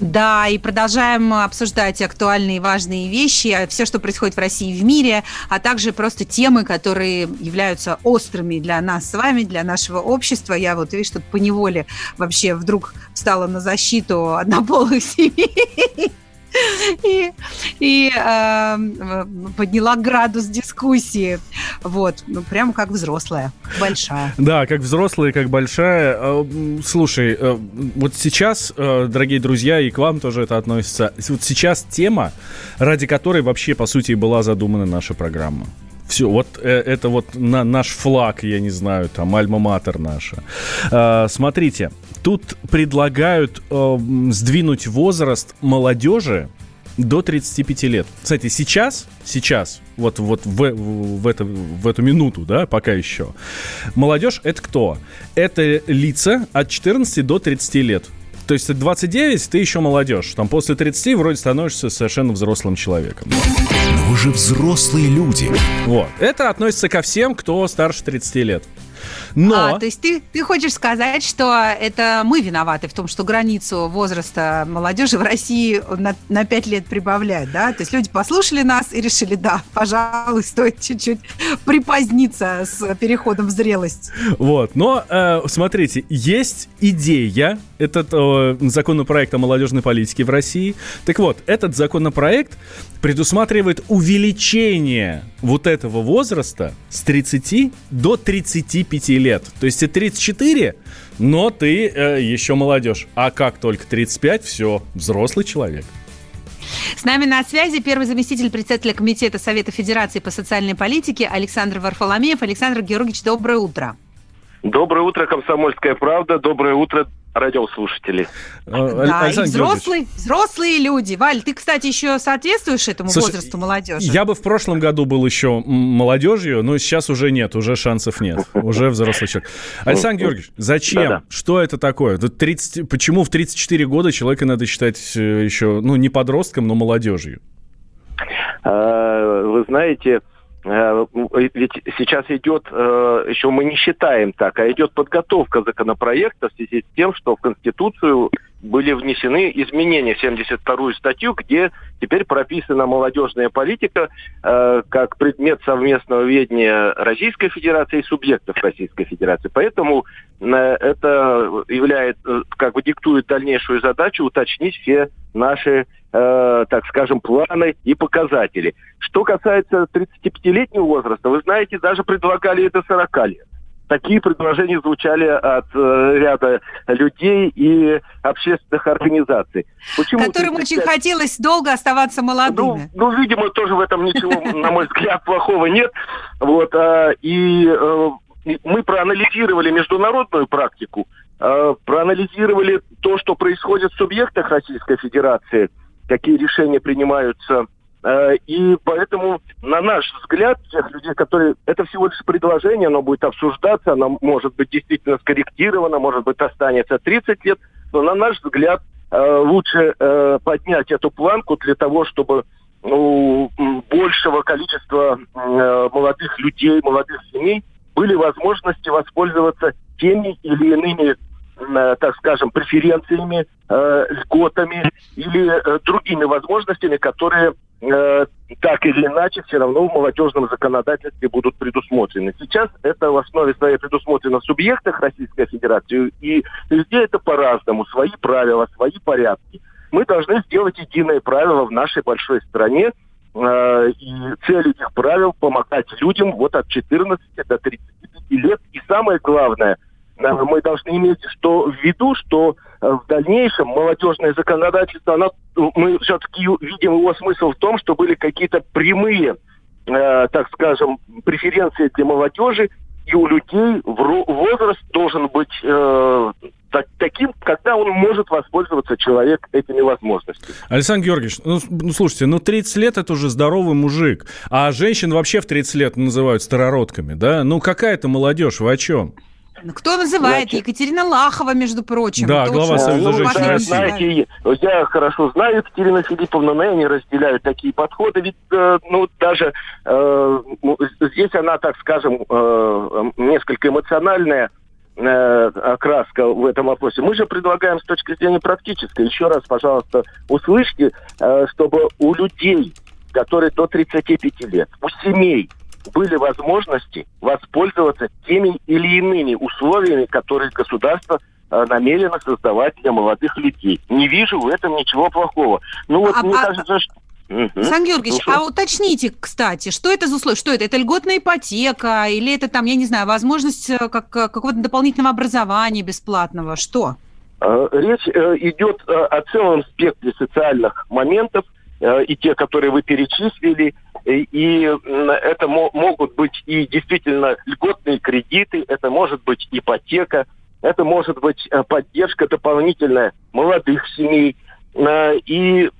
Да, и продолжаем обсуждать актуальные и важные вещи, все, что происходит в России и в мире, а также просто темы, которые являются острыми для нас с вами, для нашего общества. Я вот, видишь, тут по неволе вообще вдруг встала на защиту однополых семей и, и э, подняла градус дискуссии. Вот, ну прям как взрослая, большая. Да, как взрослая, как большая. А, слушай, э, вот сейчас, э, дорогие друзья, и к вам тоже это относится. Вот сейчас тема, ради которой вообще, по сути, была задумана наша программа. Все, вот э, это вот на, наш флаг, я не знаю, там, альма-матер наша. Э, смотрите, тут предлагают э, сдвинуть возраст молодежи до 35 лет. Кстати, сейчас, сейчас, вот, вот в, в, это, в эту минуту, да, пока еще, молодежь это кто? Это лица от 14 до 30 лет. То есть 29 ты еще молодежь. Там после 30 вроде становишься совершенно взрослым человеком. Но вы же взрослые люди. Вот. Это относится ко всем, кто старше 30 лет. Но... А, то есть ты, ты хочешь сказать, что это мы виноваты в том, что границу возраста молодежи в России на, на 5 лет прибавляют, да? То есть люди послушали нас и решили, да, пожалуй, стоит чуть-чуть припоздниться с переходом в зрелость. Вот, но э, смотрите, есть идея, этот э, законопроект о молодежной политике в России. Так вот, этот законопроект предусматривает увеличение вот этого возраста с 30 до 35 лет. То есть и 34, но ты э, еще молодежь. А как только 35, все, взрослый человек. С нами на связи первый заместитель председателя Комитета Совета Федерации по социальной политике Александр Варфоломеев. Александр Георгиевич, доброе утро. Доброе утро, «Комсомольская правда». Доброе утро, радиослушатели. А, да, и взрослые, взрослые люди. Валь, ты, кстати, еще соответствуешь этому Слушай, возрасту молодежи? Я бы в прошлом году был еще молодежью, но сейчас уже нет, уже шансов нет. Уже взрослый человек. Александр Георгиевич, зачем? Да-да. Что это такое? 30, почему в 34 года человека надо считать э, еще, ну, не подростком, но молодежью? А, вы знаете, Э, ведь сейчас идет, э, еще мы не считаем так, а идет подготовка законопроекта в связи с тем, что в Конституцию были внесены изменения в 72-ю статью, где теперь прописана молодежная политика э, как предмет совместного ведения Российской Федерации и субъектов Российской Федерации. Поэтому э, это является, как бы диктует дальнейшую задачу уточнить все наши э, так скажем, планы и показатели. Что касается 35-летнего возраста, вы знаете, даже предлагали это 40 лет. Такие предложения звучали от э, ряда людей и общественных организаций. Почему Которым 35... очень хотелось долго оставаться молодыми. Ну, ну, видимо, тоже в этом ничего, на мой взгляд, плохого нет. Вот, а, и э, мы проанализировали международную практику, э, проанализировали то, что происходит в субъектах Российской Федерации – какие решения принимаются. Э, и поэтому, на наш взгляд, тех людей, которые... Это всего лишь предложение, оно будет обсуждаться, оно может быть действительно скорректировано, может быть останется 30 лет, но на наш взгляд э, лучше э, поднять эту планку для того, чтобы у большего количества молодых людей, молодых семей были возможности воспользоваться теми или иными так скажем, преференциями, э, льготами или э, другими возможностями, которые э, так или иначе все равно в молодежном законодательстве будут предусмотрены. Сейчас это в основе своей предусмотрено в субъектах Российской Федерации, и везде это по-разному, свои правила, свои порядки. Мы должны сделать единое правило в нашей большой стране, э, и цель этих правил помогать людям вот от 14 до 35 лет. И самое главное – мы должны иметь что в виду, что э, в дальнейшем молодежное законодательство, оно, мы все-таки видим его смысл в том, что были какие-то прямые, э, так скажем, преференции для молодежи, и у людей возраст должен быть, э, таким, когда он может воспользоваться человек этими возможностями. Александр Георгиевич, ну, ну слушайте, ну 30 лет это уже здоровый мужик, а женщин вообще в 30 лет называют старородками, да? Ну какая это молодежь, вы о чем? Ну, кто называет? Значит, Екатерина Лахова, между прочим. Да, глава Союза ну, женщин России. Знаете, я хорошо знаю Екатерину Филипповну, но я не разделяю такие подходы, ведь э, ну, даже э, ну, здесь она, так скажем, э, несколько эмоциональная, э, окраска в этом вопросе. Мы же предлагаем с точки зрения практической. Еще раз, пожалуйста, услышьте, э, чтобы у людей, которые до 35 лет, у семей, были возможности воспользоваться теми или иными условиями, которые государство э, намерено создавать для молодых людей. Не вижу в этом ничего плохого. Ну вот а, мне а, кажется, что... Угу. Сан Георгиевич, ну, а уточните, кстати, что это за условия? Что это? Это льготная ипотека или это там, я не знаю, возможность э, как, э, какого-то дополнительного образования бесплатного? Что? Речь идет о целом спектре социальных моментов, и те, которые вы перечислили, и это могут быть и действительно льготные кредиты, это может быть ипотека, это может быть э, поддержка дополнительная молодых семей. Э, и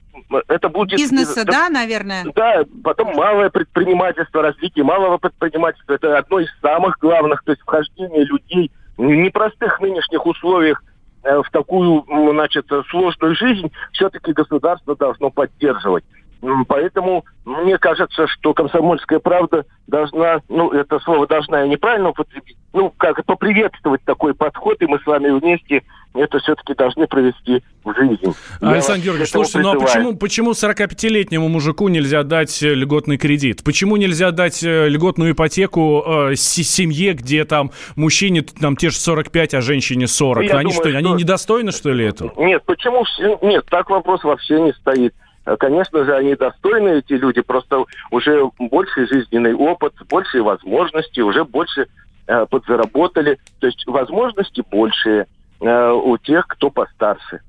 это будет... Бизнеса, да, наверное? Да, потом малое предпринимательство, развитие малого предпринимательства. Это одно из самых главных, то есть вхождение людей в непростых нынешних условиях э, в такую, значит, сложную жизнь все-таки государство должно поддерживать. Поэтому мне кажется, что комсомольская правда должна, ну, это слово должна я неправильно употребить, ну, как поприветствовать такой подход, и мы с вами вместе это все-таки должны провести в жизнь. Александр Георгиевич, слушайте, ну а почему, почему 45-летнему мужику нельзя дать э, льготный кредит? Почему нельзя дать э, льготную ипотеку э, семье, где там мужчине там те же 45, а женщине 40? Ну, они думаю, что, что, они недостойны, что ли, этого? Нет, почему? Нет, так вопрос вообще не стоит. Конечно же, они достойны, эти люди, просто уже больший жизненный опыт, большие возможности, уже больше э, подзаработали. То есть возможности большие э, у тех, кто постарше.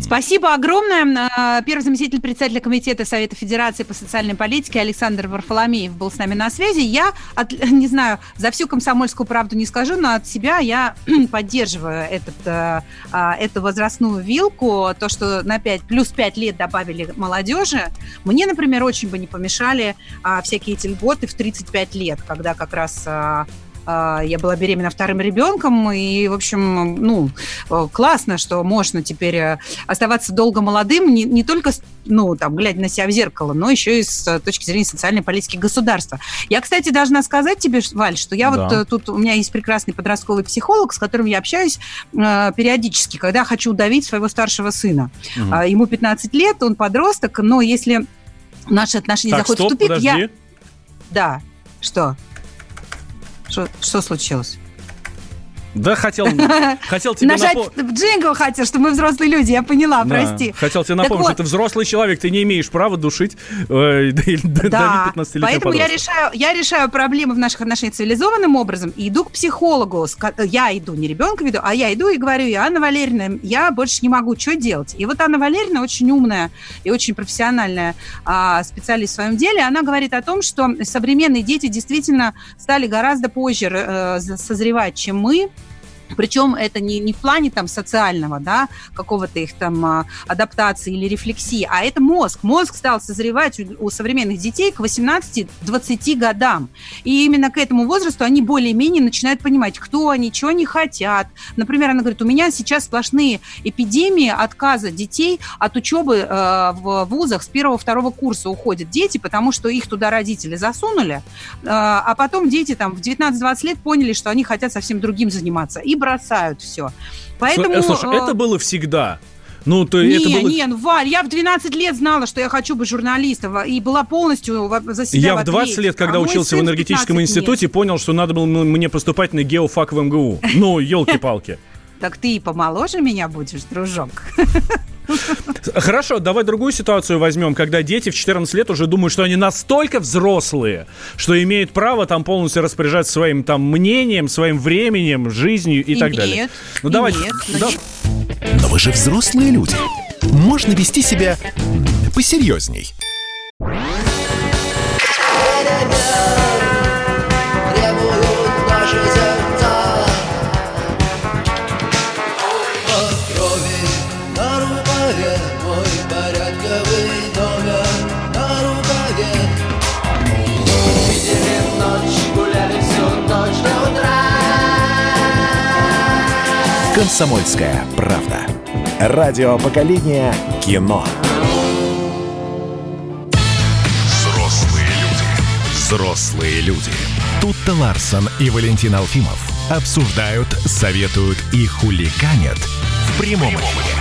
Спасибо огромное. А, первый заместитель председателя комитета Совета Федерации по социальной политике Александр Варфоломеев был с нами на связи. Я, от, не знаю, за всю комсомольскую правду не скажу, но от себя я поддерживаю этот, а, а, эту возрастную вилку. То, что на 5, плюс 5 лет добавили молодежи. Мне, например, очень бы не помешали всякие эти льготы в 35 лет, когда как раз а, я была беременна вторым ребенком, и, в общем, ну, классно, что можно теперь э, оставаться долго молодым, не, не только, ну, там, глядя на себя в зеркало, но еще и с э, точки зрения социальной политики государства. Я, кстати, должна сказать тебе, Валь, что я да. вот э, тут, у меня есть прекрасный подростковый психолог, с которым я общаюсь э, периодически, когда хочу удавить своего старшего сына. Угу. Э, ему 15 лет, он подросток, но если наши отношения так, заходят стоп, в тупик, подожди. я... Да, что? Что, что случилось? Да, хотел, хотел тебе Нажать напом... джингл хотел, что мы взрослые люди, я поняла, да. прости. Хотел тебе напомнить, вот. что ты взрослый человек, ты не имеешь права душить э, да, поэтому я решаю, я решаю проблемы в наших отношениях цивилизованным образом и иду к психологу. Я иду, не ребенка веду, а я иду и говорю, я Анна Валерьевна, я больше не могу, что делать? И вот Анна Валерьевна очень умная и очень профессиональная а, специалист в своем деле, она говорит о том, что современные дети действительно стали гораздо позже э, созревать, чем мы, причем это не, не в плане там социального, да, какого-то их там а, адаптации или рефлексии, а это мозг. Мозг стал созревать у, у современных детей к 18-20 годам. И именно к этому возрасту они более-менее начинают понимать, кто они, чего они хотят. Например, она говорит, у меня сейчас сплошные эпидемии отказа детей от учебы э, в вузах с первого-второго курса уходят дети, потому что их туда родители засунули, э, а потом дети там в 19-20 лет поняли, что они хотят совсем другим заниматься. И бросают все. Поэтому... Э, слушай, это было всегда. Ну, то не, это было... не, ну, Валь, я в 12 лет знала, что я хочу быть журналистом, и была полностью за себя Я в 20 в лет, когда а учился в энергетическом институте, нет. понял, что надо было мне поступать на геофак в МГУ. Ну, елки-палки. Так ты и помоложе меня будешь, дружок. Хорошо, давай другую ситуацию возьмем, когда дети в 14 лет уже думают, что они настолько взрослые, что имеют право там полностью распоряжаться своим там мнением, своим временем, жизнью и, и так далее. Ну давай. Нет, да. Но вы же взрослые люди. Можно вести себя посерьезней. «Комсомольская правда». Радио поколения кино. Взрослые люди. Взрослые люди. Тут-то Ларсон и Валентин Алфимов обсуждают, советуют и хуликанят в прямом эфире.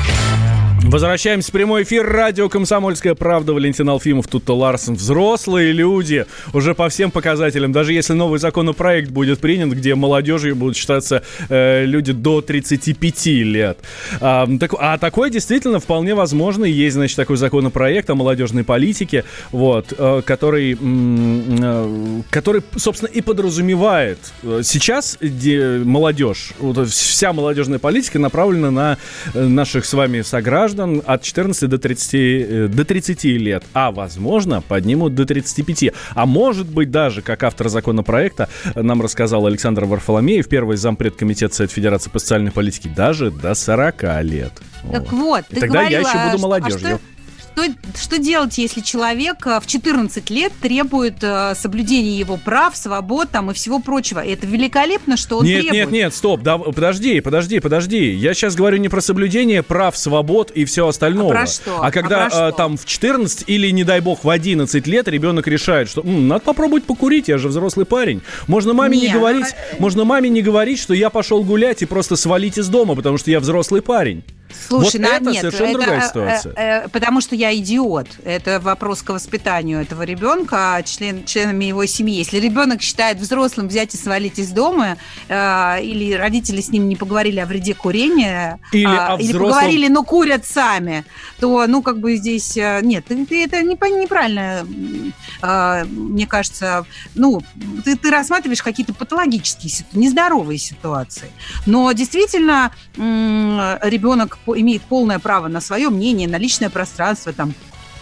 Возвращаемся в прямой эфир. Радио «Комсомольская правда». Валентин Алфимов, тут Ларсен. Взрослые люди уже по всем показателям. Даже если новый законопроект будет принят, где молодежью будут считаться э, люди до 35 лет. А, так, а такое действительно вполне возможно. Есть, значит, такой законопроект о молодежной политике, вот, э, который, э, который, собственно, и подразумевает. Э, сейчас де, молодежь, вот, вся молодежная политика направлена на э, наших с вами сограждан, граждан от 14 до 30, э, до 30 лет, а, возможно, поднимут до 35. А может быть даже, как автор законопроекта, нам рассказал Александр Варфоломеев, первый зампред комитета Совет Федерации по социальной политике, даже до 40 лет. Так вот, вот ты Тогда говорила, я еще буду молодежью. А что, что, что делать, если человек э, в 14 лет требует э, соблюдения его прав, свобод там, и всего прочего? Это великолепно, что он нет, требует. Нет, нет, стоп, да, подожди, подожди, подожди. Я сейчас говорю не про соблюдение прав, свобод и все остальное. А про что? А когда а про а, там в 14 или, не дай бог, в 11 лет ребенок решает, что М, надо попробовать покурить, я же взрослый парень. Можно маме Нет, не говорить, а... можно маме не говорить, что я пошел гулять и просто свалить из дома, потому что я взрослый парень. Слушай, вот ну, это нет, совершенно это, другая э, ситуация. Э, э, потому что я идиот. Это вопрос к воспитанию этого ребенка, а член, членами его семьи. Если ребенок считает взрослым взять и свалить из дома, э, или родители с ним не поговорили о вреде курения, или, э, или взрослом... поговорили, но курят сами, то, ну, как бы здесь... Э, нет, ты, ты, это не, неправильно, э, мне кажется. Ну, ты, ты рассматриваешь какие-то патологические, нездоровые ситуации. Но действительно, э, ребенок имеет полное право на свое мнение, на личное пространство, там,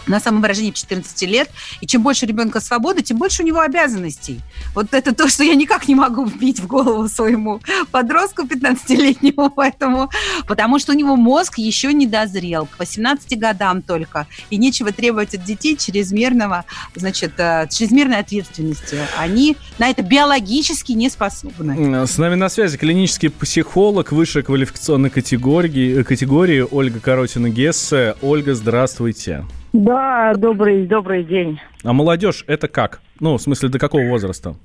на самовыражение 14 лет. И чем больше ребенка свободы, тем больше у него обязанностей. Вот это то, что я никак не могу вбить в голову своему подростку 15-летнему, поэтому, потому что у него мозг еще не дозрел, к 18 годам только. И нечего требовать от детей чрезмерного, значит, э, чрезмерной ответственности. Они на это биологически не способны. С нами на связи клинический психолог высшей квалификационной категории, категории Ольга Коротина-Гессе. Ольга, здравствуйте. Да, добрый, добрый день. А молодежь это как? Ну, в смысле, до какого возраста?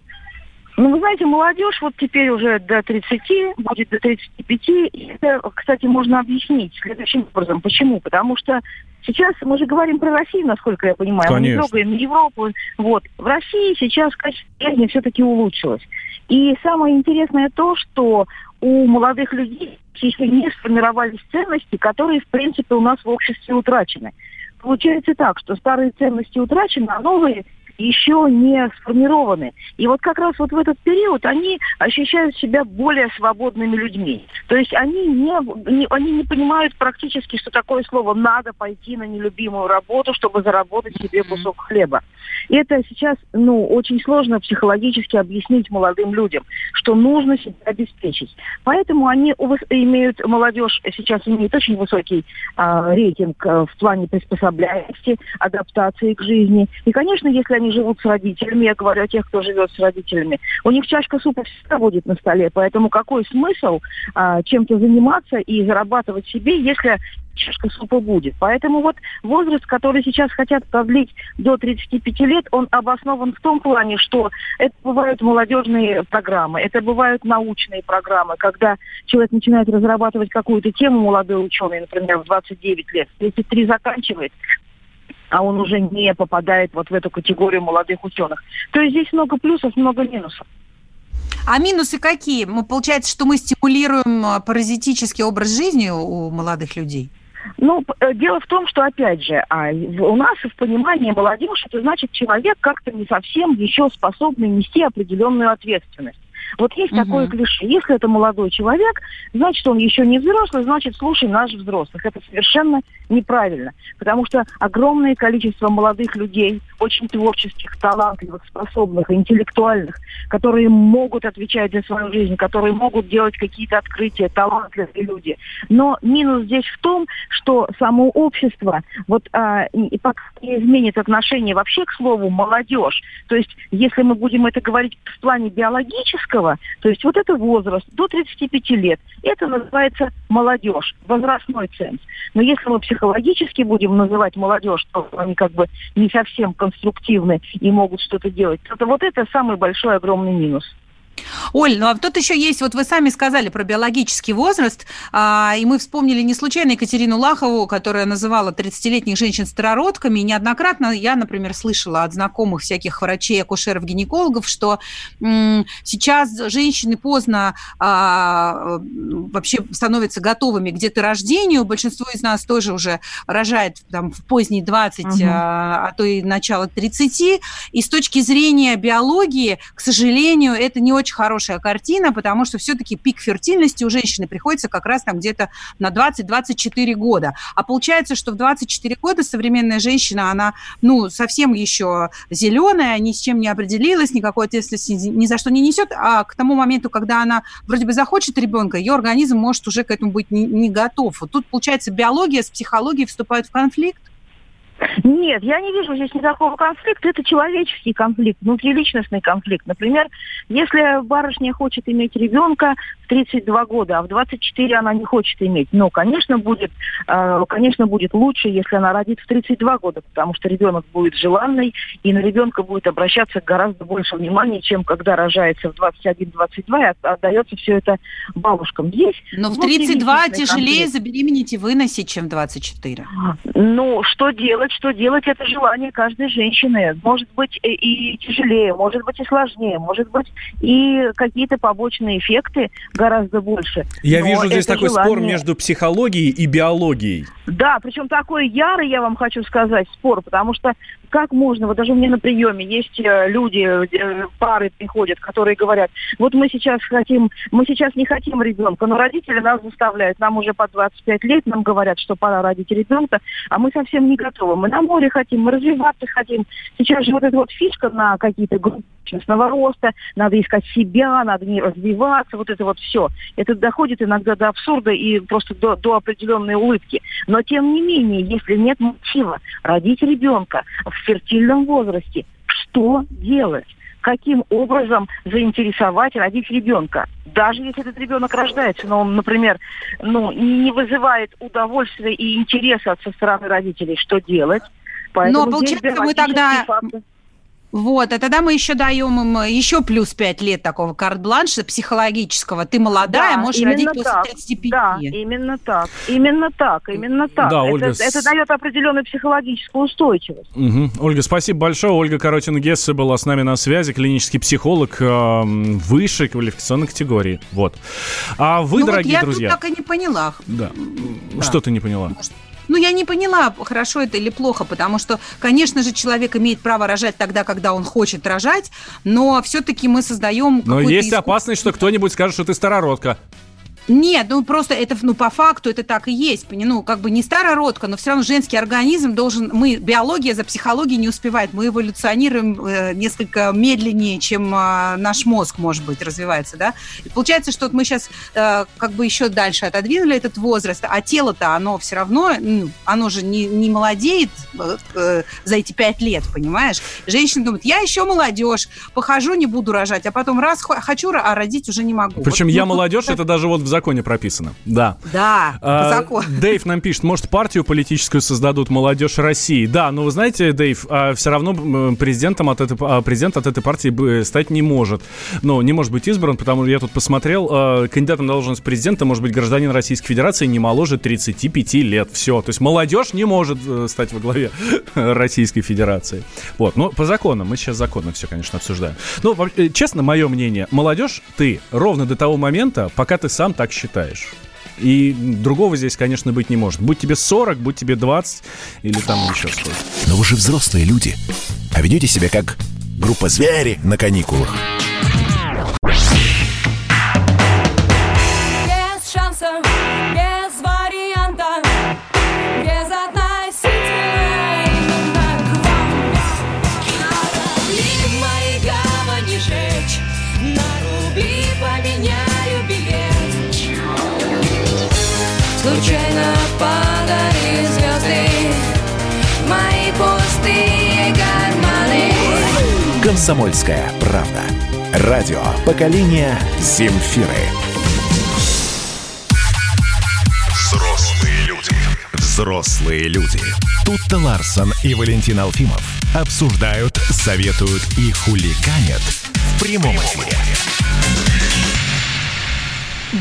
Ну, вы знаете, молодежь вот теперь уже до 30, будет до 35. И это, кстати, можно объяснить следующим образом. Почему? Потому что сейчас мы же говорим про Россию, насколько я понимаю. Конечно. Мы не трогаем Европу. Вот. В России сейчас качество жизни все-таки улучшилось. И самое интересное то, что у молодых людей еще не сформировались ценности, которые, в принципе, у нас в обществе утрачены получается так, что старые ценности утрачены, а новые еще не сформированы. И вот как раз вот в этот период они ощущают себя более свободными людьми. То есть они не, не, они не понимают практически, что такое слово «надо пойти на нелюбимую работу, чтобы заработать себе кусок хлеба». И это сейчас ну, очень сложно психологически объяснить молодым людям, что нужно себя обеспечить. Поэтому они имеют, молодежь сейчас имеет очень высокий а, рейтинг а, в плане приспособляемости, адаптации к жизни. И, конечно, если они живут с родителями, я говорю о тех, кто живет с родителями, у них чашка супа всегда будет на столе, поэтому какой смысл а, чем-то заниматься и зарабатывать себе, если чашка супа будет. Поэтому вот возраст, который сейчас хотят продлить до 35 лет, он обоснован в том плане, что это бывают молодежные программы, это бывают научные программы, когда человек начинает разрабатывать какую-то тему, молодой ученый, например, в 29 лет, 33 заканчивает, а он уже не попадает вот в эту категорию молодых ученых. То есть здесь много плюсов, много минусов. А минусы какие? Ну, получается, что мы стимулируем а, паразитический образ жизни у молодых людей? Ну, э, дело в том, что, опять же, а, у нас в понимании молодежь, это значит человек как-то не совсем еще способный нести определенную ответственность. Вот есть угу. такое клише. Если это молодой человек, значит, он еще не взрослый, значит, слушай наших взрослых. Это совершенно неправильно. Потому что огромное количество молодых людей, очень творческих, талантливых, способных, интеллектуальных, которые могут отвечать за свою жизнь, которые могут делать какие-то открытия, талантливые люди. Но минус здесь в том, что само общество вот а, и пока не изменит отношение вообще к слову молодежь. То есть, если мы будем это говорить в плане биологического, Римского, то есть вот это возраст до 35 лет, это называется молодежь, возрастной ценз. Но если мы психологически будем называть молодежь, то они как бы не совсем конструктивны и могут что-то делать, то вот это самый большой огромный минус. Оль, ну а тут еще есть, вот вы сами сказали про биологический возраст, а, и мы вспомнили не случайно Екатерину Лахову, которая называла 30-летних женщин старородками. И неоднократно я, например, слышала от знакомых всяких врачей, акушеров, гинекологов, что м, сейчас женщины поздно а, вообще становятся готовыми к деторождению. Большинство из нас тоже уже рожает там, в поздние 20, угу. а, а то и начало 30. И с точки зрения биологии, к сожалению, это не очень очень хорошая картина, потому что все-таки пик фертильности у женщины приходится как раз там где-то на 20-24 года. А получается, что в 24 года современная женщина, она, ну, совсем еще зеленая, ни с чем не определилась, никакой ответственности ни за что не несет, а к тому моменту, когда она вроде бы захочет ребенка, ее организм может уже к этому быть не, не готов. Вот тут, получается, биология с психологией вступают в конфликт? Нет, я не вижу здесь никакого конфликта. Это человеческий конфликт, внутриличностный конфликт. Например, если барышня хочет иметь ребенка в 32 года, а в 24 она не хочет иметь, ну, конечно, будет, э, конечно, будет лучше, если она родит в 32 года, потому что ребенок будет желанный, и на ребенка будет обращаться гораздо больше внимания, чем когда рожается в 21-22 и отдается все это бабушкам. Здесь Но в 32 тяжелее конфликт. забеременеть и выносить, чем в 24. Ну, что делать? Делать, что делать, это желание каждой женщины. Может быть и тяжелее, может быть и сложнее, может быть и какие-то побочные эффекты гораздо больше. Я Но вижу здесь такой желание... спор между психологией и биологией. Да, причем такой ярый, я вам хочу сказать, спор, потому что как можно, вот даже у меня на приеме есть э, люди, э, пары приходят, которые говорят, вот мы сейчас хотим, мы сейчас не хотим ребенка, но родители нас заставляют, нам уже по 25 лет, нам говорят, что пора родить ребенка, а мы совсем не готовы. Мы на море хотим, мы развиваться хотим. Сейчас же вот эта вот фишка на какие-то группы личностного роста, надо искать себя, надо не развиваться, вот это вот все. Это доходит иногда до абсурда и просто до, до определенной улыбки. Но тем не менее, если нет мотива родить ребенка в фертильном возрасте, что делать? каким образом заинтересовать родить ребенка. Даже если этот ребенок рождается, но он, например, ну, не вызывает удовольствия и интереса со стороны родителей, что делать? Поэтому но получается, мы тогда... Факты. Вот, а тогда мы еще даем им еще плюс 5 лет такого карт-бланша психологического. Ты молодая, да, можешь родить после так. 35. Да, именно так. Именно так, именно так. Да, это, Ольга... это дает определенную психологическую устойчивость. Угу. Ольга, спасибо большое. Ольга Коротина-Гессе была с нами на связи, клинический психолог э, высшей квалификационной категории. Вот. А вы, ну дорогие вот я друзья... я так и не поняла. Да. да. Что ты не поняла? Может, ну, я не поняла, хорошо это или плохо, потому что, конечно же, человек имеет право рожать тогда, когда он хочет рожать, но все-таки мы создаем... Но есть искусство... опасность, что кто-нибудь скажет, что ты старородка. Нет, ну просто это, ну по факту это так и есть. Ну, как бы не старородка, но все равно женский организм должен... Мы, биология за психологией не успевает. Мы эволюционируем э, несколько медленнее, чем э, наш мозг, может быть, развивается, да? И получается, что вот мы сейчас э, как бы еще дальше отодвинули этот возраст, а тело-то, оно все равно, ну, оно же не, не молодеет э, э, за эти пять лет, понимаешь? Женщина думает, я еще молодежь, похожу, не буду рожать, а потом раз хочу, а родить уже не могу. Причем вот, я ну, молодежь, это даже вот в законе прописано. Да. Да, а, по закону. Дэйв нам пишет, может, партию политическую создадут молодежь России. Да, но вы знаете, Дэйв, а, все равно президентом от этой, а, президент от этой партии стать не может. Ну, не может быть избран, потому что я тут посмотрел, а, кандидатом на должность президента может быть гражданин Российской Федерации не моложе 35 лет. Все. То есть молодежь не может э, стать во главе Российской Федерации. Вот. Но по законам, мы сейчас законно все, конечно, обсуждаем. Ну, э, честно, мое мнение, молодежь ты ровно до того момента, пока ты сам так считаешь. И другого здесь, конечно, быть не может. Будь тебе 40, будь тебе 20 или там еще сколько. Но вы же взрослые люди. А ведете себя как группа звери на каникулах. Случайно Комсомольская правда Радио поколения Земфиры. Взрослые люди. Взрослые люди. Тут-то Ларсон и Валентин Алфимов обсуждают, советуют и хуликанят в прямом эфире.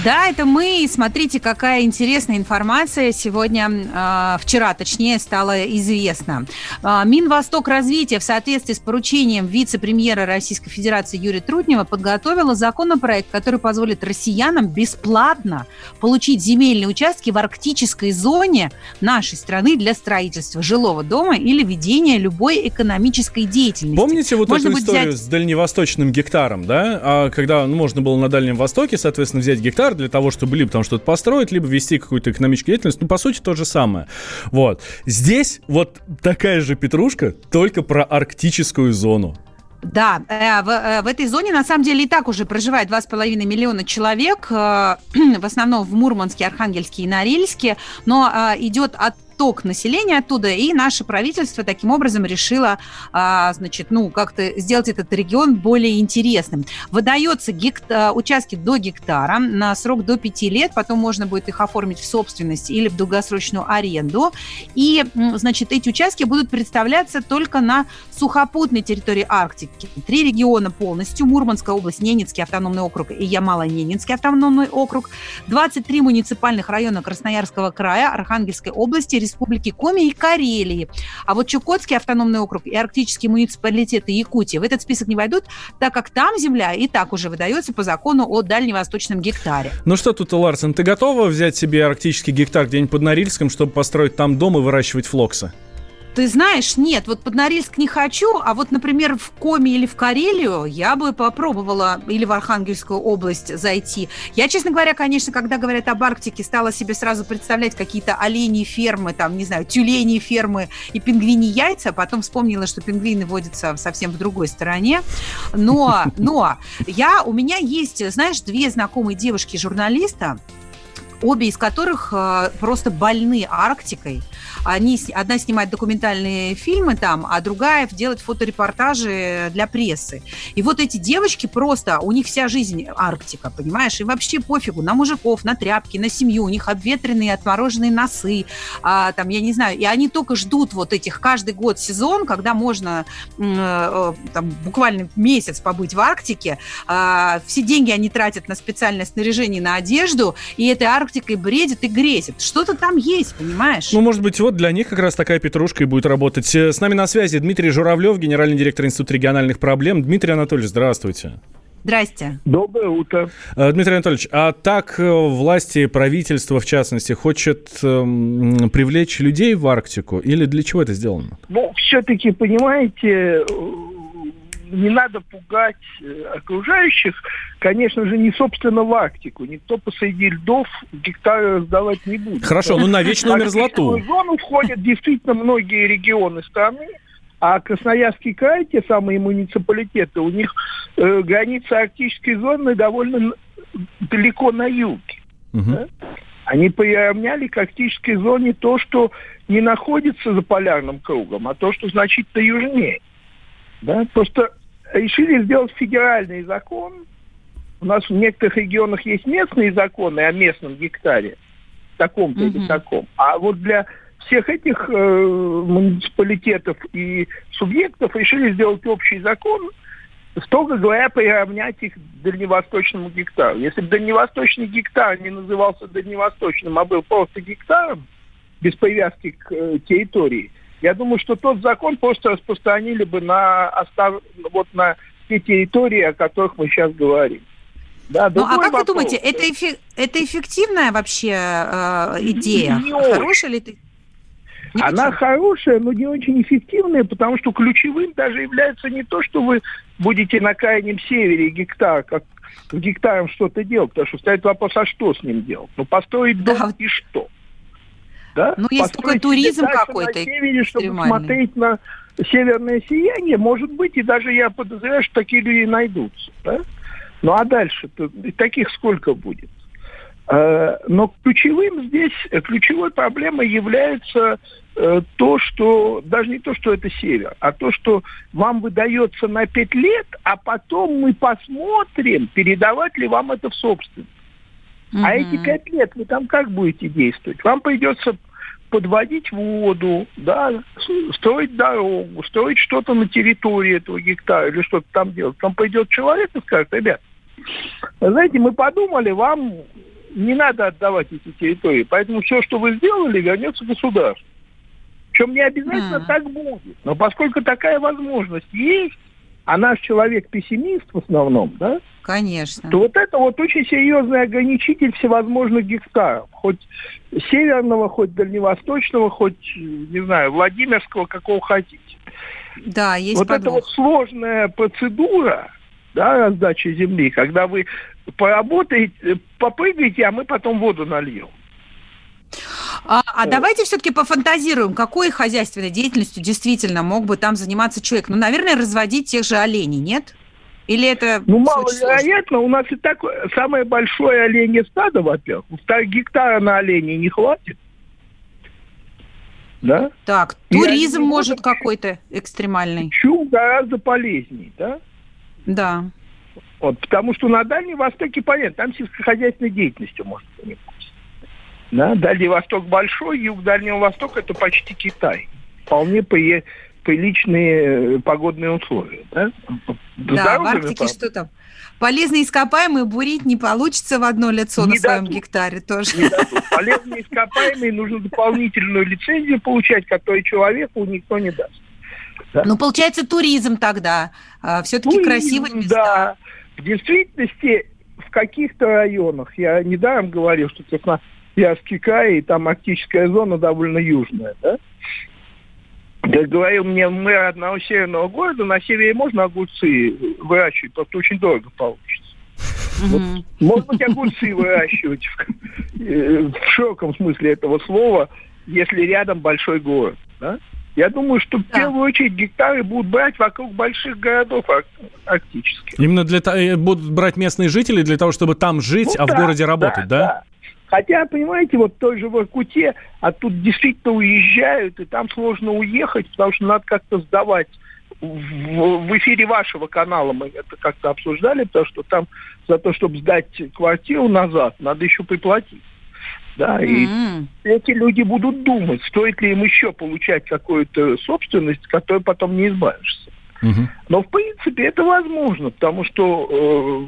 Да, это мы. И Смотрите, какая интересная информация сегодня, э, вчера точнее, стала известна. Э, Минвосток развития в соответствии с поручением вице-премьера Российской Федерации Юрия Трутнева подготовила законопроект, который позволит россиянам бесплатно получить земельные участки в арктической зоне нашей страны для строительства жилого дома или ведения любой экономической деятельности. Помните вот Можно эту историю взять- с дальневосточным гектаром, да? А, когда ну, можно было на Дальнем Востоке, соответственно, взять гектар для того, чтобы либо там что-то построить, либо вести какую-то экономическую деятельность. Ну, по сути, то же самое. Вот. Здесь вот такая же петрушка, только про арктическую зону. Да, э, в, э, в этой зоне на самом деле и так уже проживает 2,5 миллиона человек, э, в основном в Мурманске, Архангельске и Норильске, но идет отток населения оттуда, и наше правительство таким образом решило, а, значит, ну, как-то сделать этот регион более интересным. Выдается гект- э, участки до гектара на срок до 5 лет, потом можно будет их оформить в собственность или в долгосрочную аренду, и, значит, эти участки будут представляться только на сухопутной территории Арктики. Три региона полностью. Мурманская область, Ненецкий автономный округ и Ямало-Ненецкий автономный округ. 23 муниципальных района Красноярского края, Архангельской области, Республики Коми и Карелии. А вот Чукотский автономный округ и арктические муниципалитеты Якутии в этот список не войдут, так как там земля и так уже выдается по закону о дальневосточном гектаре. Ну что тут, Ларсен, ты готова взять себе арктический гектар где-нибудь под Норильском, чтобы построить там дом и выращивать флоксы? Ты знаешь, нет, вот под Норильск не хочу, а вот, например, в Коми или в Карелию я бы попробовала, или в Архангельскую область зайти. Я, честно говоря, конечно, когда говорят об Арктике, стала себе сразу представлять какие-то оленьи фермы, там, не знаю, тюлени фермы и пингвини яйца, потом вспомнила, что пингвины водятся совсем в другой стороне. Но, но, я, у меня есть, знаешь, две знакомые девушки-журналиста, обе из которых э, просто больны Арктикой. Они, одна снимает документальные фильмы там, а другая делает фоторепортажи для прессы. И вот эти девочки просто, у них вся жизнь Арктика, понимаешь? И вообще пофигу на мужиков, на тряпки, на семью. У них обветренные, отмороженные носы, а, там, я не знаю. И они только ждут вот этих каждый год сезон, когда можно м, э, там, буквально месяц побыть в Арктике. А, все деньги они тратят на специальное снаряжение, на одежду, и этой Арктикой бредит и грезит. Что-то там есть, понимаешь? Ну, может быть, вот для них как раз такая петрушка и будет работать. Э, С нами на связи Дмитрий Журавлев, генеральный директор Института региональных проблем. Дмитрий Анатольевич, здравствуйте. Здрасте. Доброе утро. Э, Дмитрий Анатольевич, а так э, власти, правительство, в частности, хочет эм, привлечь людей в Арктику? Или для чего это сделано? Ну, все-таки, понимаете, не надо пугать э, окружающих, конечно же, не собственно в Арктику. Никто посреди льдов гектары раздавать не будет. Хорошо, ну на вечную В мерзлоту. зону входят действительно многие регионы страны, а Красноярский край, те самые муниципалитеты, у них э, граница арктической зоны довольно далеко на юге. Мгм. Да? Они приравняли к арктической зоне то, что не находится за полярным кругом, а то, что значительно южнее. Да? Просто решили сделать федеральный закон. У нас в некоторых регионах есть местные законы о местном гектаре, таком-то или Мгм. таком. А вот для всех этих э, муниципалитетов и субъектов решили сделать общий закон, строго говоря, приравнять их к дальневосточному гектару. Если бы дальневосточный гектар не назывался дальневосточным, а был просто гектаром, без привязки к э, территории, я думаю, что тот закон просто распространили бы на, остав... вот на те территории, о которых мы сейчас говорим. Да, Ну, а как вы вопрос. думаете, это, эффе- это эффективная вообще э, идея? Не. Хорошая ли ты? Не Она очень? хорошая, но не очень эффективная, потому что ключевым даже является не то, что вы будете на крайнем севере гектар, как гектаром что-то делать, потому что стоит вопрос, а что с ним делать? Ну, построить Да, дом вот. и что? Да? Ну, есть такой туризм какой-то на севере, чтобы экстремальный. смотреть на северное сияние, может быть, и даже я подозреваю, что такие люди найдутся. Да? Ну, а дальше-то и таких сколько будет? Э, Но ключевым здесь, э, ключевой проблемой является э, то, что, даже не то, что это север, а то, что вам выдается на пять лет, а потом мы посмотрим, передавать ли вам это в собственность. А эти пять лет вы там как будете действовать? Вам придется подводить воду, да, строить дорогу, строить что-то на территории этого гектара или что-то там делать. Там пойдет человек и скажет, ребят, знаете, мы подумали, вам не надо отдавать эти территории, поэтому все, что вы сделали, вернется государству. Причем не обязательно Мгм. так будет. Но поскольку такая возможность есть, а наш человек пессимист в основном, да, Конечно. то вот это вот очень серьезный ограничитель всевозможных гектаров. Хоть северного, хоть дальневосточного, хоть, не знаю, Владимирского, какого хотите. Да, есть вот эта подвох. вот сложная процедура, да, раздачи земли, когда вы поработаете, попрыгаете, а мы потом воду нальем. А, а давайте все-таки пофантазируем, какой хозяйственной деятельностью действительно мог бы там заниматься человек? Ну, наверное, разводить тех же оленей, нет? Или это Ну, маловероятно, у нас и так самое большое оленье стадо, во-первых. Гектара на оленей не хватит. Да? Так, И туризм может какой-то экстремальный. Чум гораздо полезнее, да? Да. Вот, потому что на Дальнем Востоке, понятно, там сельскохозяйственной деятельностью можно заниматься. Да? Дальний Восток большой, юг Дальнего Востока это почти Китай. Вполне при- приличные э, погодные условия. Да, Да, в Арктике правда. что там? Полезные ископаемые бурить не получится в одно лицо Не на своем дадут. гектаре тоже. не дадут. Полезные ископаемые нужно дополнительную лицензию получать, которую человеку никто не даст. Ну, получается, туризм тогда. Все-таки Туризм, красивые места. Да. В действительности в каких-то районах, я недаром говорил, что Красноярский край, и там арктическая зона довольно южная, да? Как говорил мне мэр одного северного города, на севере можно огурцы выращивать, просто очень дорого получится. Мгм. Можно быть огурцы выращивать в, э, в широком смысле этого слова, если рядом большой город. Да? Я думаю, что в Да. первую очередь гектары будут брать вокруг больших городов ар- арктических. Именно для того, э, будут брать местные жители для того, чтобы там жить, Ну а в да, городе работать, да? Хотя, понимаете, вот той же в Иркуте оттуда действительно уезжают, и там сложно уехать, потому что надо как-то сдавать. В, в эфире вашего канала мы это как-то обсуждали, потому что там за то, чтобы сдать квартиру назад, надо еще приплатить. Да, и М. эти люди будут думать, стоит ли им еще получать какую-то собственность, от которой потом не избавишься. Но в принципе это возможно, потому что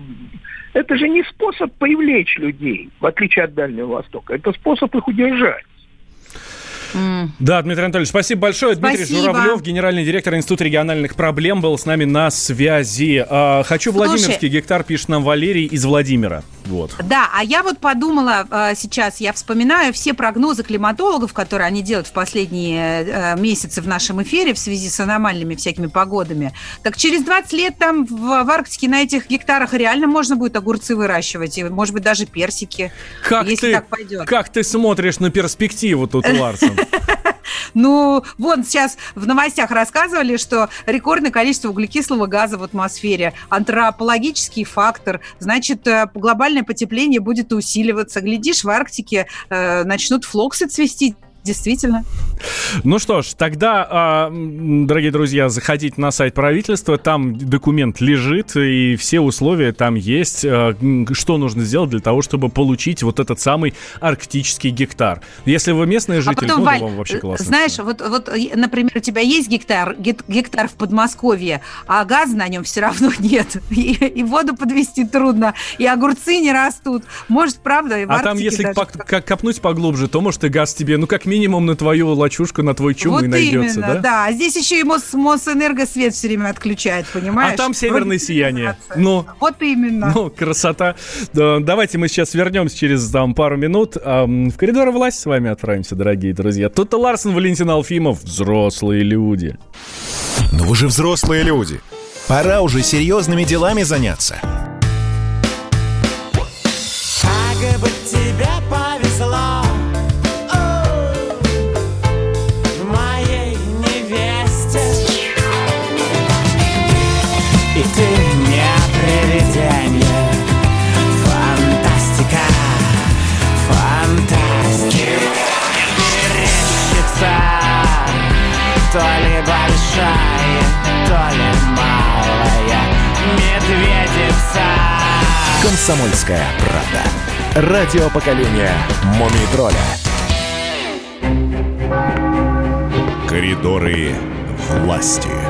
э, это же не способ привлечь людей, в отличие от Дальнего Востока. Это способ их удержать. М. Да, Дмитрий Анатольевич, спасибо большое. Дмитрий Спасибо. Журавлев, генеральный директор Института региональных проблем, был с нами на связи. А, хочу Слушай. Владимирский гектар, пишет нам Валерий из Владимира. Вот. Да, а я вот подумала э, сейчас, я вспоминаю все прогнозы климатологов, которые они делают в последние э, месяцы в нашем эфире в связи с аномальными всякими погодами. Так через 20 лет там в, в Арктике на этих гектарах реально можно будет огурцы выращивать, и, может быть, даже персики, Как если ты, так пойдет. как ты смотришь на перспективу тут, Ларсон? Ну, вон сейчас в новостях рассказывали, что рекордное количество углекислого газа в атмосфере, антропологический фактор, значит, э, глобальное потепление будет усиливаться. Глядишь, в Арктике э, начнут флоксы цвести. Действительно. Ну что ж, тогда, а, дорогие друзья, заходите на сайт правительства, там документ лежит, и все условия там есть, а, что нужно сделать для того, чтобы получить вот этот самый арктический гектар. Если вы местный а житель, потом, ну, Валь, вам вообще классно. знаешь, всё. вот, вот, э, например, у тебя есть гектар, гектар в Подмосковье, а газа на нем все равно нет. И, и воду подвести трудно, и огурцы не растут. Может, правда, и в А там, Арктике если даже пок- как копнуть поглубже, то, может, и газ тебе, ну, как минимум, на твою лачушку, на твой чум вот и найдется, именно, да? А здесь еще и Мос, Мосэнерго свет все время отключает, понимаешь? А там северное Вроде сияние. Ну, Вот именно. Ну, красота. Да, Давайте мы сейчас вернемся через там, пару минут. В коридоры власти с вами отправимся, дорогие друзья. Тут Ларсон, Валентин Алфимов, взрослые люди. Но вы же взрослые люди. Пора уже серьезными делами заняться. То ли большая, то ли малая медведица. «Комсомольская правда». Радио поколения «Мумий тролля». Коридоры власти.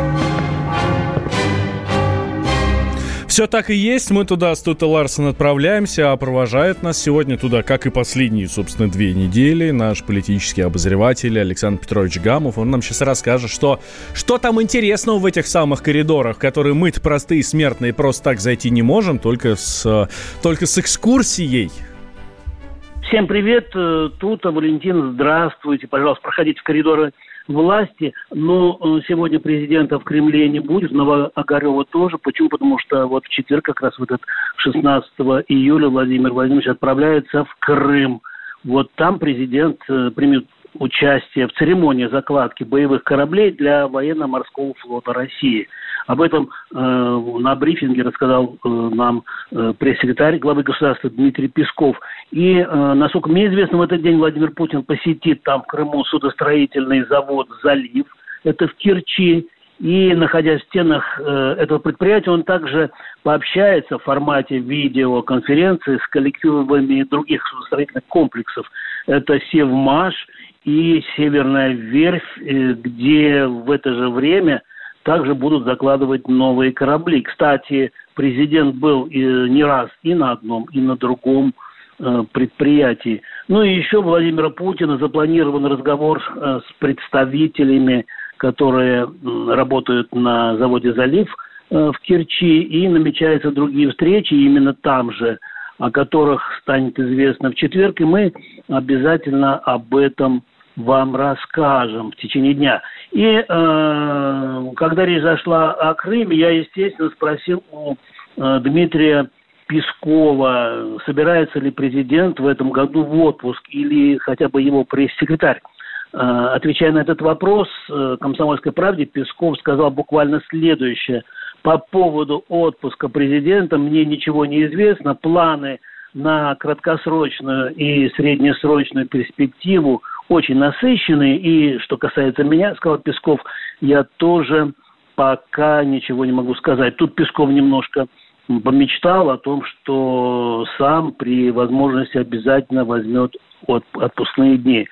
Все так и есть. Мы туда с Тута Ларсен отправляемся, а провожает нас сегодня туда, как и последние, собственно, две недели, наш политический обозреватель Александр Петрович Гамов. Он нам сейчас расскажет, что, что там интересного в этих самых коридорах, которые мы простые смертные просто так зайти не можем, только с, только с экскурсией. Всем привет, э, тут Валентин, здравствуйте, пожалуйста, проходите в коридоры власти, но э, сегодня президента в Кремле не будет, Новоогарева тоже. Почему? Потому что вот в четверг, как раз в этот 16 июля Владимир Владимирович отправляется в Крым. Вот там президент э, примет участие в церемонии закладки боевых кораблей для военно-морского флота России – об этом э, на брифинге рассказал э, нам э, пресс-секретарь главы государства Дмитрий Песков. И, э, насколько мне известно, в этот день Владимир Путин посетит там в Крыму судостроительный завод «Залив». Это в Керчи. И, находясь в стенах э, этого предприятия, он также пообщается в формате видеоконференции с коллективами других судостроительных комплексов. Это «Севмаш» и «Северная верфь», э, где в это же время также будут закладывать новые корабли. Кстати, президент был не раз и на одном, и на другом э, предприятии. Ну и еще Владимира Путина запланирован разговор э, с представителями, которые работают на заводе «Залив» э, в Керчи, и намечаются другие встречи именно там же, о которых станет известно в четверг, и мы обязательно об этом вам расскажем в течение дня. И э, когда речь зашла о Крыме, я, естественно, спросил у э, Дмитрия Пескова, собирается ли президент в этом году в отпуск или хотя бы его пресс-секретарь. Э, отвечая на этот вопрос, э, «Комсомольской правде» Песков сказал буквально следующее. По поводу отпуска президента мне ничего не известно. Планы на краткосрочную и среднесрочную перспективу очень насыщенный. И что касается меня, сказал Песков, я тоже пока ничего не могу сказать. Тут Песков немножко помечтал о том, что сам при возможности обязательно возьмет от, отпускные дни.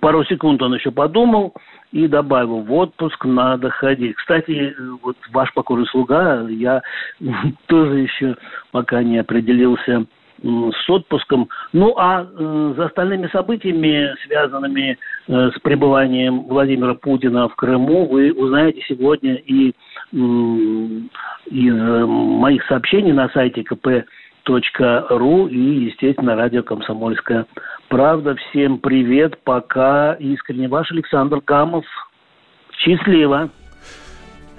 Пару секунд он еще подумал и добавил, в отпуск надо ходить. Кстати, вот ваш покорный слуга, я тоже еще пока не определился с отпуском. Ну а э, за остальными событиями, связанными э, с пребыванием Владимира Путина в Крыму, вы узнаете сегодня и э, из моих сообщений на сайте kp.ру и, естественно, радио «Комсомольская правда». Всем привет, пока. Искренне ваш Александр Гамов. Счастливо.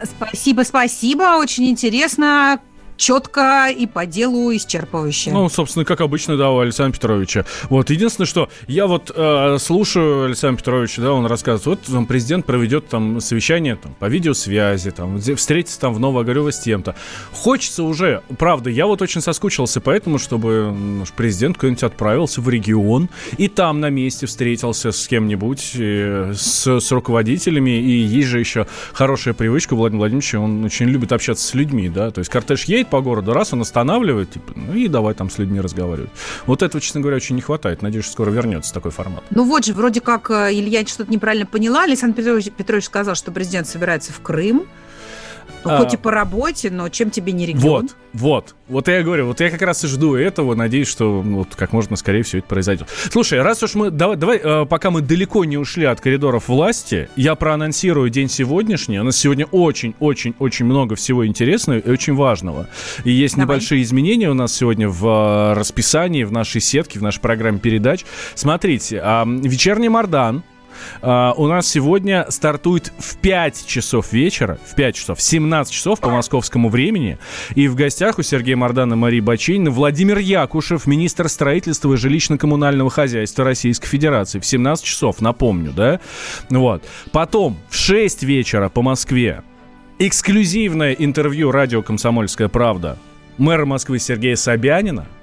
Спасибо, спасибо. Очень интересно четко и по делу исчерпывающе. Ну, собственно, как обычно, да, у Александра Петровича. Вот, единственное, что я вот э, слушаю Александра Петровича, да, он рассказывает, вот там президент проведет там совещание там, по видеосвязи, там, встретится там в Новогорево с тем-то. Хочется уже, правда, я вот очень соскучился поэтому, чтобы наш президент куда-нибудь отправился в регион и там на месте встретился с кем-нибудь, э, с, с руководителями, и есть же еще хорошая привычка Владимира Владимировича, он очень любит общаться с людьми, да, то есть кортеж едет, по городу, раз он останавливает, типа, ну и давай там с людьми разговаривать. Вот этого, честно говоря, очень не хватает. Надеюсь, что скоро вернется такой формат. Ну вот же, вроде как э, Илья что-то неправильно поняла. Александр Петрович, Петрович сказал, что президент собирается в Крым. Ну, хоть и по работе, но чем тебе не регион? Вот, вот. Вот я говорю, вот я как раз и жду этого, надеюсь, что вот как можно скорее все это произойдет. Слушай, раз уж мы, давай, давай э, пока мы далеко не ушли от коридоров власти, я проанонсирую день сегодняшний. У нас сегодня очень-очень-очень много всего интересного и очень важного. И есть давай. небольшие изменения у нас сегодня в э, расписании, в нашей сетке, в нашей программе передач. Смотрите, вечерний Мардан Uh, у нас сегодня стартует в 5 часов вечера, в 5 часов, в 17 часов по московскому времени. И в гостях у Сергея Мардана и Марии Бачинина Владимир Якушев, министр строительства и жилищно-коммунального хозяйства Российской Федерации. В 17 часов, напомню, да? Вот. Потом в 6 вечера по Москве эксклюзивное интервью радио «Комсомольская правда» мэра Москвы Сергея Собянина –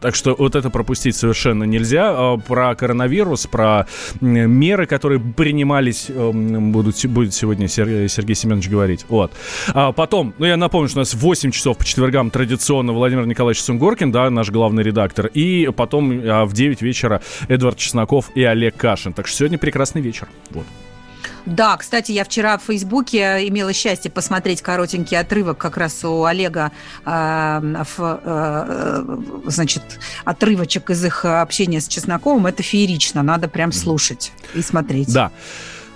Так что вот это пропустить совершенно нельзя. А, Про коронавирус, про меры, которые принимались, эм, будут, будет сегодня Сергей, Семенович говорить. Вот. А потом, ну я напомню, что у нас в 8 часов по четвергам традиционно Владимир Николаевич Сунгоркин, да, наш главный редактор. И потом а, в 9 вечера Эдвард Чесноков и Олег Кашин. Так что сегодня прекрасный вечер. Вот. Да, кстати, я вчера в Фейсбуке имела счастье посмотреть коротенький отрывок как раз у Олега, э, в, э, значит, отрывочек из их общения с Чесноковым. Это феерично, надо прям слушать и смотреть. Да.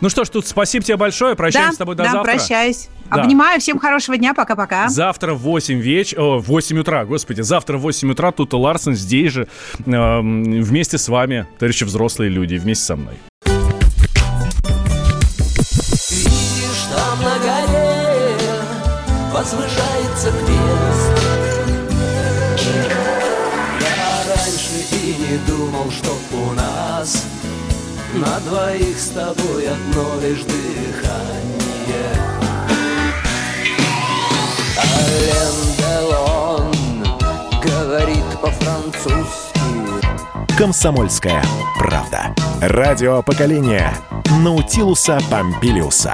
Ну что ж, тут спасибо тебе большое. Прощаемся да, с тобой до да, завтра. прощаюсь. Да. Обнимаю, всем хорошего дня, пока-пока. Завтра в 8 вечера, в 8 утра, господи, завтра в 8 утра тут Ларсон здесь же эм, вместе с вами, товарищи взрослые люди, вместе со мной. На двоих с тобой одно лишь дыхание. Ален Делон говорит по-французски. «Комсомольская правда». Радио поколения Наутилуса Помпилиуса.